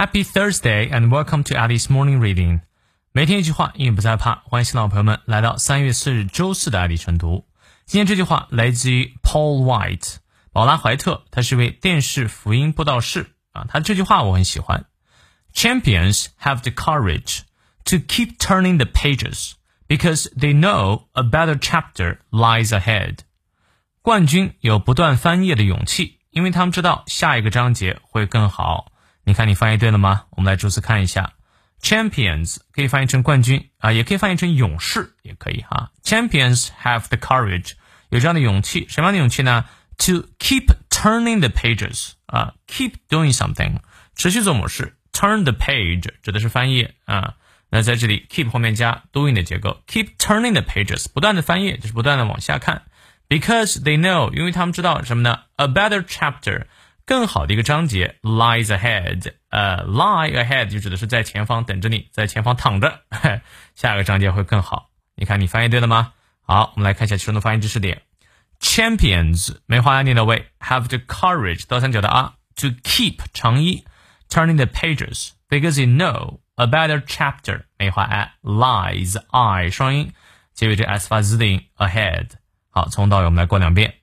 Happy Thursday and welcome to Alice Morning Reading。每天一句话，英语不再怕。欢迎新老朋友们来到三月四日周四的爱丽晨读。今天这句话来自于 Paul White，宝拉怀特，他是位电视福音播道士啊。他这句话我很喜欢。Champions have the courage to keep turning the pages because they know a better chapter lies ahead。冠军有不断翻页的勇气，因为他们知道下一个章节会更好。 你看，你翻译对了吗？我们来逐词看一下，champions 可以翻译成冠军啊，也可以翻译成勇士，也可以哈。Champions have the courage，有这样的勇气，什么样的勇气呢？To keep turning the pages 啊，keep doing something，持续做某事。Turn the page 指的是翻页啊，那在这里 keep 后面加 doing 的结构，keep turning the pages，不断的翻页，就是不断的往下看。Because they know，因为他们知道什么呢？A better chapter。更好的一个章节 lies ahead，呃，lie ahead 就指的是在前方等着你，在前方躺着，下一个章节会更好。你看你翻译对了吗？好，我们来看一下其中的发音知识点。Champions 梅花念的位，have the courage 倒三角的啊，to keep 长一，turning the pages because you know a better chapter 梅花 a lies i 双音，结尾这 s 发 z 的音 ahead。好，从头到尾我们来过两遍。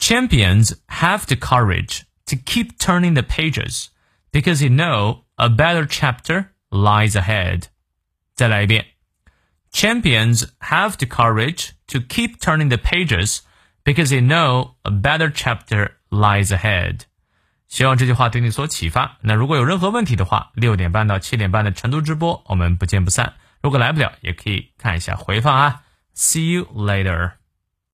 Champions have the courage to keep turning the pages because you know a better chapter lies ahead. 再来一遍. Champions have the courage to keep turning the pages because they know a better chapter lies ahead. 希望这句话对你所启发。那如果有任何问题的话，六点半到七点半的晨读直播，我们不见不散。如果来不了，也可以看一下回放啊。See you later.